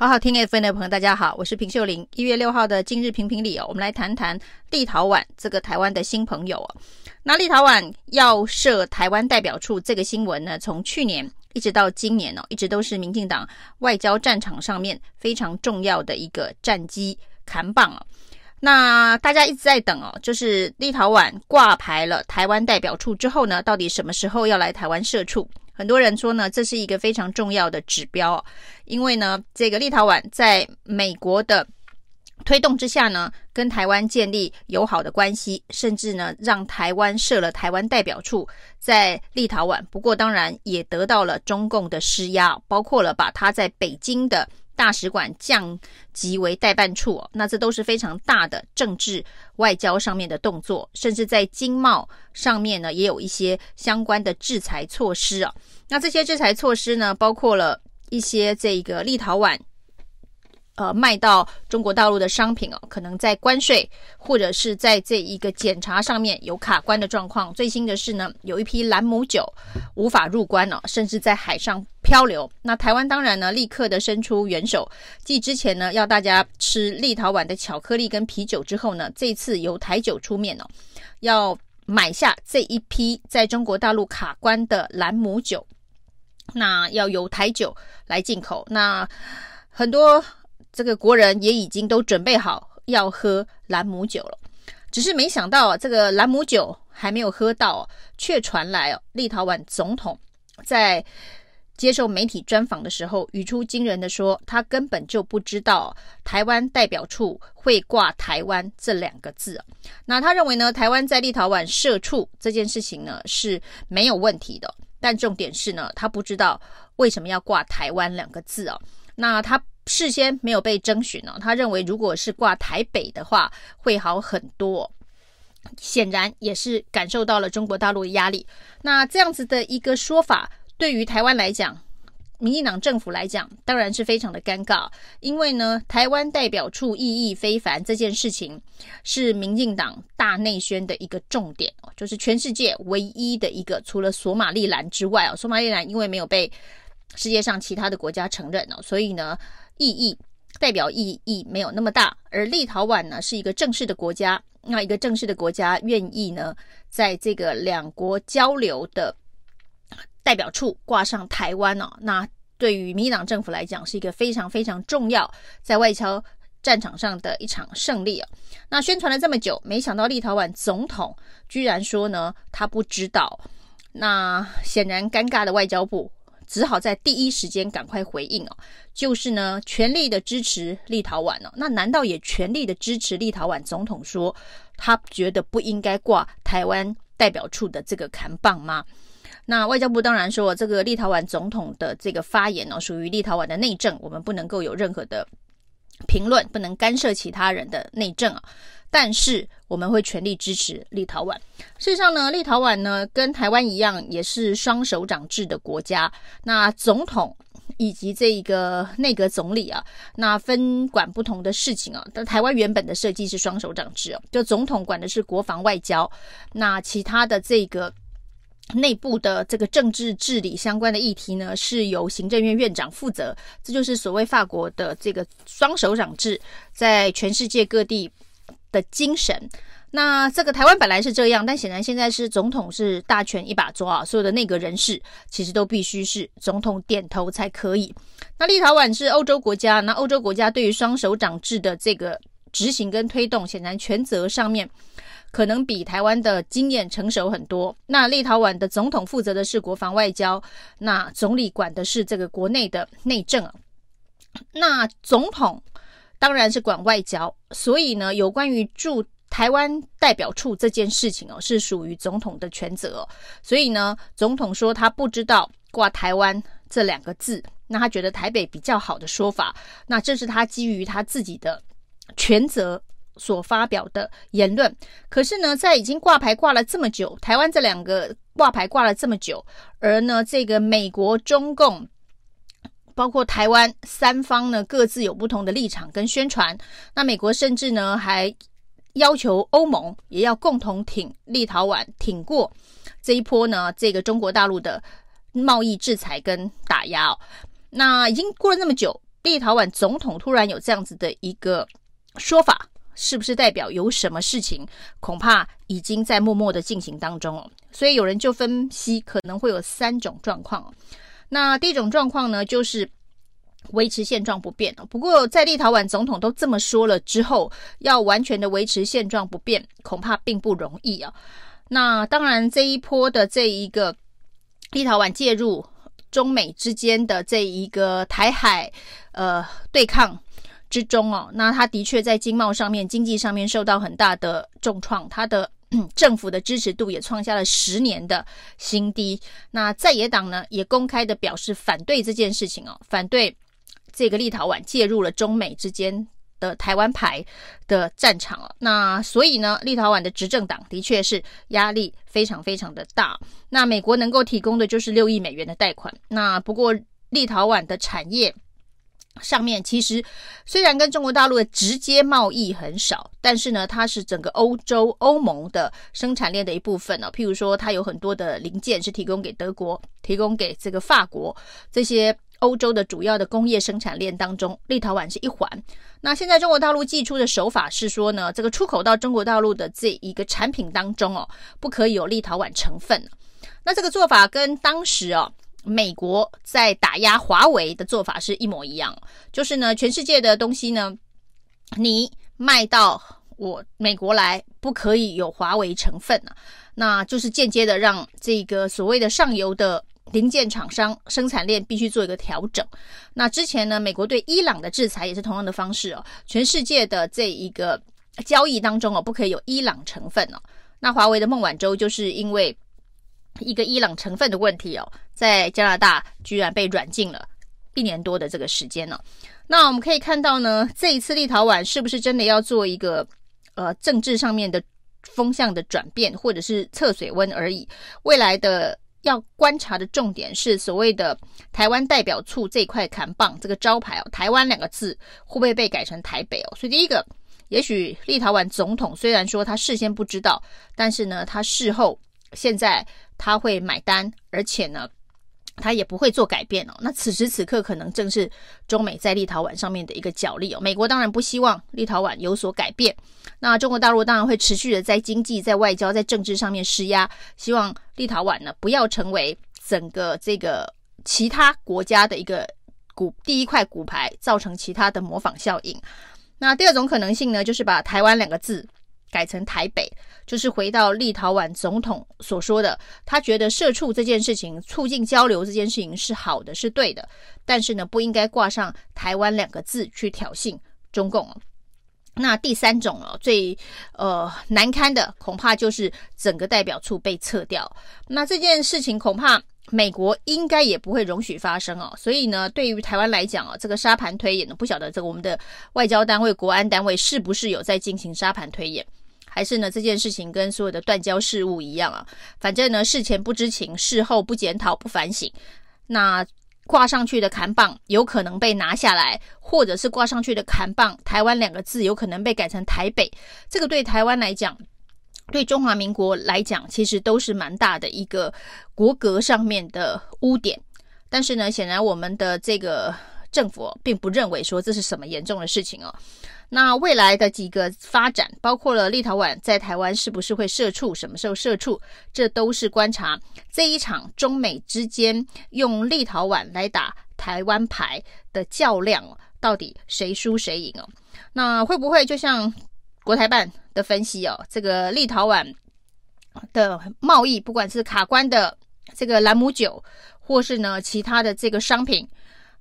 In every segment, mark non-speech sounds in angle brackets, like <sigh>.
好好听 FM 的朋友，大家好，我是平秀玲。一月六号的今日评评理哦，我们来谈谈立陶宛这个台湾的新朋友哦。那立陶宛要设台湾代表处这个新闻呢，从去年一直到今年哦，一直都是民进党外交战场上面非常重要的一个战机扛棒哦。那大家一直在等哦，就是立陶宛挂牌了台湾代表处之后呢，到底什么时候要来台湾设处？很多人说呢，这是一个非常重要的指标，因为呢，这个立陶宛在美国的推动之下呢，跟台湾建立友好的关系，甚至呢，让台湾设了台湾代表处在立陶宛。不过，当然也得到了中共的施压，包括了把他在北京的。大使馆降级为代办处哦，那这都是非常大的政治外交上面的动作，甚至在经贸上面呢，也有一些相关的制裁措施啊。那这些制裁措施呢，包括了一些这个立陶宛。呃，卖到中国大陆的商品哦，可能在关税或者是在这一个检查上面有卡关的状况。最新的是呢，有一批兰姆酒无法入关哦，甚至在海上漂流。那台湾当然呢，立刻的伸出援手。继之前呢，要大家吃立陶宛的巧克力跟啤酒之后呢，这次由台酒出面哦，要买下这一批在中国大陆卡关的兰姆酒。那要由台酒来进口。那很多。这个国人也已经都准备好要喝兰姆酒了，只是没想到啊，这个兰姆酒还没有喝到，却传来哦，立陶宛总统在接受媒体专访的时候，语出惊人的说，他根本就不知道台湾代表处会挂台湾这两个字。那他认为呢，台湾在立陶宛设处这件事情呢是没有问题的，但重点是呢，他不知道为什么要挂台湾两个字哦。那他。事先没有被征询哦，他认为如果是挂台北的话会好很多，显然也是感受到了中国大陆的压力。那这样子的一个说法，对于台湾来讲，民进党政府来讲，当然是非常的尴尬，因为呢，台湾代表处意义非凡这件事情是民进党大内宣的一个重点，就是全世界唯一的一个，除了索马利兰之外哦，索马利兰因为没有被世界上其他的国家承认哦，所以呢。意义代表意义没有那么大，而立陶宛呢是一个正式的国家，那一个正式的国家愿意呢在这个两国交流的代表处挂上台湾哦，那对于民党政府来讲是一个非常非常重要在外交战场上的一场胜利啊。那宣传了这么久，没想到立陶宛总统居然说呢他不知道，那显然尴尬的外交部。只好在第一时间赶快回应哦，就是呢，全力的支持立陶宛哦。那难道也全力的支持立陶宛总统说他觉得不应该挂台湾代表处的这个扛棒吗？那外交部当然说，这个立陶宛总统的这个发言哦，属于立陶宛的内政，我们不能够有任何的评论，不能干涉其他人的内政啊。但是我们会全力支持立陶宛。事实上呢，立陶宛呢跟台湾一样，也是双首长制的国家。那总统以及这个内阁总理啊，那分管不同的事情啊。但台湾原本的设计是双首长制哦，就总统管的是国防外交，那其他的这个内部的这个政治治理相关的议题呢，是由行政院院长负责。这就是所谓法国的这个双首长制，在全世界各地。的精神，那这个台湾本来是这样，但显然现在是总统是大权一把抓啊，所有的内阁人士其实都必须是总统点头才可以。那立陶宛是欧洲国家，那欧洲国家对于双首长制的这个执行跟推动，显然权责上面可能比台湾的经验成熟很多。那立陶宛的总统负责的是国防外交，那总理管的是这个国内的内政，那总统。当然是管外交，所以呢，有关于驻台湾代表处这件事情哦，是属于总统的权责。所以呢，总统说他不知道挂台湾这两个字，那他觉得台北比较好的说法，那这是他基于他自己的权责所发表的言论。可是呢，在已经挂牌挂了这么久，台湾这两个挂牌挂了这么久，而呢，这个美国、中共。包括台湾三方呢，各自有不同的立场跟宣传。那美国甚至呢，还要求欧盟也要共同挺立陶宛，挺过这一波呢，这个中国大陆的贸易制裁跟打压哦。那已经过了那么久，立陶宛总统突然有这样子的一个说法，是不是代表有什么事情恐怕已经在默默的进行当中哦？所以有人就分析可能会有三种状况。那第一种状况呢，就是维持现状不变。不过在立陶宛总统都这么说了之后，要完全的维持现状不变，恐怕并不容易啊。那当然，这一波的这一个立陶宛介入。中美之间的这一个台海呃对抗之中哦，那他的确在经贸上面、经济上面受到很大的重创，他的 <clears throat> 政府的支持度也创下了十年的新低。那在野党呢，也公开的表示反对这件事情哦，反对这个立陶宛介入了中美之间的台湾牌的战场了，那所以呢，立陶宛的执政党的确是压力非常非常的大。那美国能够提供的就是六亿美元的贷款。那不过立陶宛的产业上面其实虽然跟中国大陆的直接贸易很少，但是呢，它是整个欧洲欧盟的生产链的一部分呢。譬如说，它有很多的零件是提供给德国、提供给这个法国这些。欧洲的主要的工业生产链当中，立陶宛是一环。那现在中国大陆寄出的手法是说呢，这个出口到中国大陆的这一个产品当中哦，不可以有立陶宛成分。那这个做法跟当时哦，美国在打压华为的做法是一模一样，就是呢，全世界的东西呢，你卖到我美国来，不可以有华为成分啊，那就是间接的让这个所谓的上游的。零件厂商生产链必须做一个调整。那之前呢，美国对伊朗的制裁也是同样的方式哦。全世界的这一个交易当中哦，不可以有伊朗成分哦。那华为的孟晚舟就是因为一个伊朗成分的问题哦，在加拿大居然被软禁了一年多的这个时间呢。那我们可以看到呢，这一次立陶宛是不是真的要做一个呃政治上面的风向的转变，或者是测水温而已？未来的。要观察的重点是所谓的台湾代表处这块扛棒这个招牌哦，台湾两个字会不会被改成台北哦？所以第一个，也许立陶宛总统虽然说他事先不知道，但是呢，他事后现在他会买单，而且呢。他也不会做改变哦。那此时此刻，可能正是中美在立陶宛上面的一个角力哦。美国当然不希望立陶宛有所改变，那中国大陆当然会持续的在经济、在外交、在政治上面施压，希望立陶宛呢不要成为整个这个其他国家的一个骨第一块骨牌，造成其他的模仿效应。那第二种可能性呢，就是把台湾两个字。改成台北，就是回到立陶宛总统所说的，他觉得社畜这件事情、促进交流这件事情是好的，是对的，但是呢，不应该挂上台湾两个字去挑衅中共。那第三种哦，最呃难堪的，恐怕就是整个代表处被撤掉。那这件事情恐怕美国应该也不会容许发生哦。所以呢，对于台湾来讲哦，这个沙盘推演呢，不晓得这个我们的外交单位、国安单位是不是有在进行沙盘推演。还是呢，这件事情跟所有的断交事务一样啊，反正呢，事前不知情，事后不检讨不反省，那挂上去的砍棒有可能被拿下来，或者是挂上去的砍棒“台湾”两个字有可能被改成“台北”。这个对台湾来讲，对中华民国来讲，其实都是蛮大的一个国格上面的污点。但是呢，显然我们的这个政府并不认为说这是什么严重的事情哦。那未来的几个发展，包括了立陶宛在台湾是不是会设处，什么时候设处，这都是观察这一场中美之间用立陶宛来打台湾牌的较量，到底谁输谁赢哦？那会不会就像国台办的分析哦，这个立陶宛的贸易，不管是卡关的这个兰姆酒，或是呢其他的这个商品？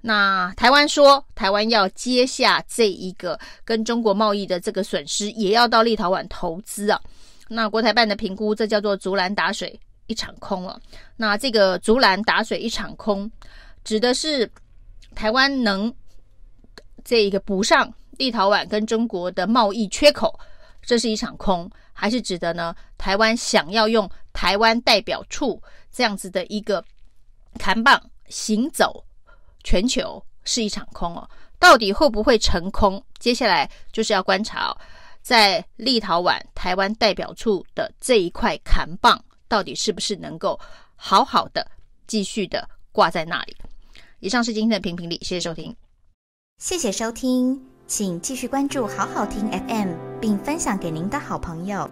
那台湾说，台湾要接下这一个跟中国贸易的这个损失，也要到立陶宛投资啊。那国台办的评估，这叫做竹篮打水一场空了。那这个竹篮打水一场空，指的是台湾能这一个补上立陶宛跟中国的贸易缺口，这是一场空，还是指的呢？台湾想要用台湾代表处这样子的一个扛棒行走？全球是一场空哦，到底会不会成空？接下来就是要观察哦，在立陶宛台湾代表处的这一块扛棒，到底是不是能够好好的继续的挂在那里？以上是今天的评评理，谢谢收听。谢谢收听，请继续关注好好听 FM，并分享给您的好朋友。